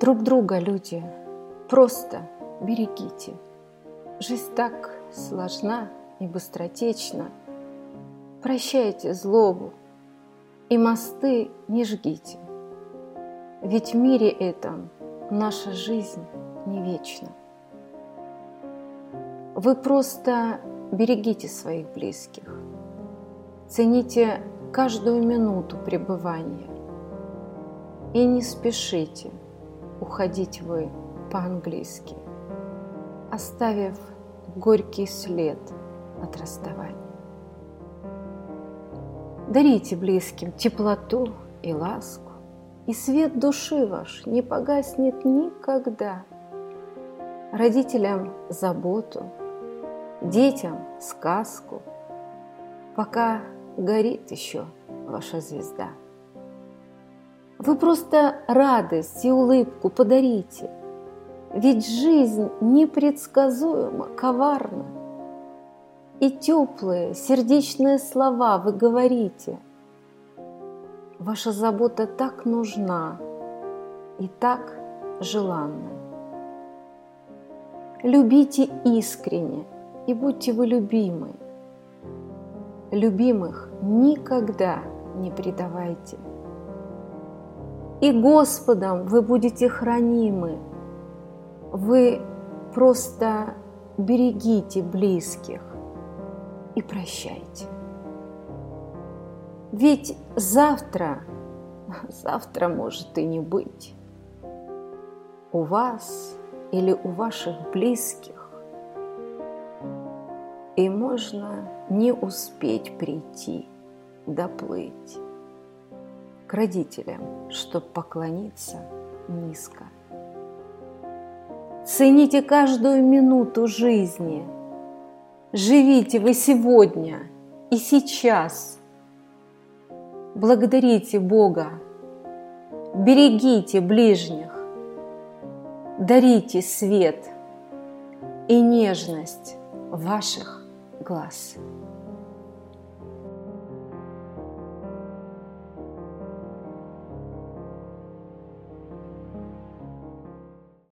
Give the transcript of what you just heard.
Друг друга, люди, просто берегите. Жизнь так сложна и быстротечна. Прощайте злобу и мосты не жгите. Ведь в мире этом наша жизнь не вечна. Вы просто берегите своих близких. Цените каждую минуту пребывания. И не спешите уходить вы по-английски, оставив горький след от расставания. Дарите близким теплоту и ласку, и свет души ваш не погаснет никогда. Родителям заботу, детям сказку, пока горит еще ваша звезда. Вы просто радость и улыбку подарите, ведь жизнь непредсказуема, коварна. И теплые, сердечные слова вы говорите. Ваша забота так нужна и так желанна. Любите искренне и будьте вы любимы. Любимых никогда не предавайте. И Господом вы будете хранимы. Вы просто берегите близких и прощайте. Ведь завтра, завтра может и не быть. У вас или у ваших близких. И можно не успеть прийти, доплыть к родителям, чтобы поклониться низко. Цените каждую минуту жизни. Живите вы сегодня и сейчас. Благодарите Бога. Берегите ближних. Дарите свет и нежность ваших глаз.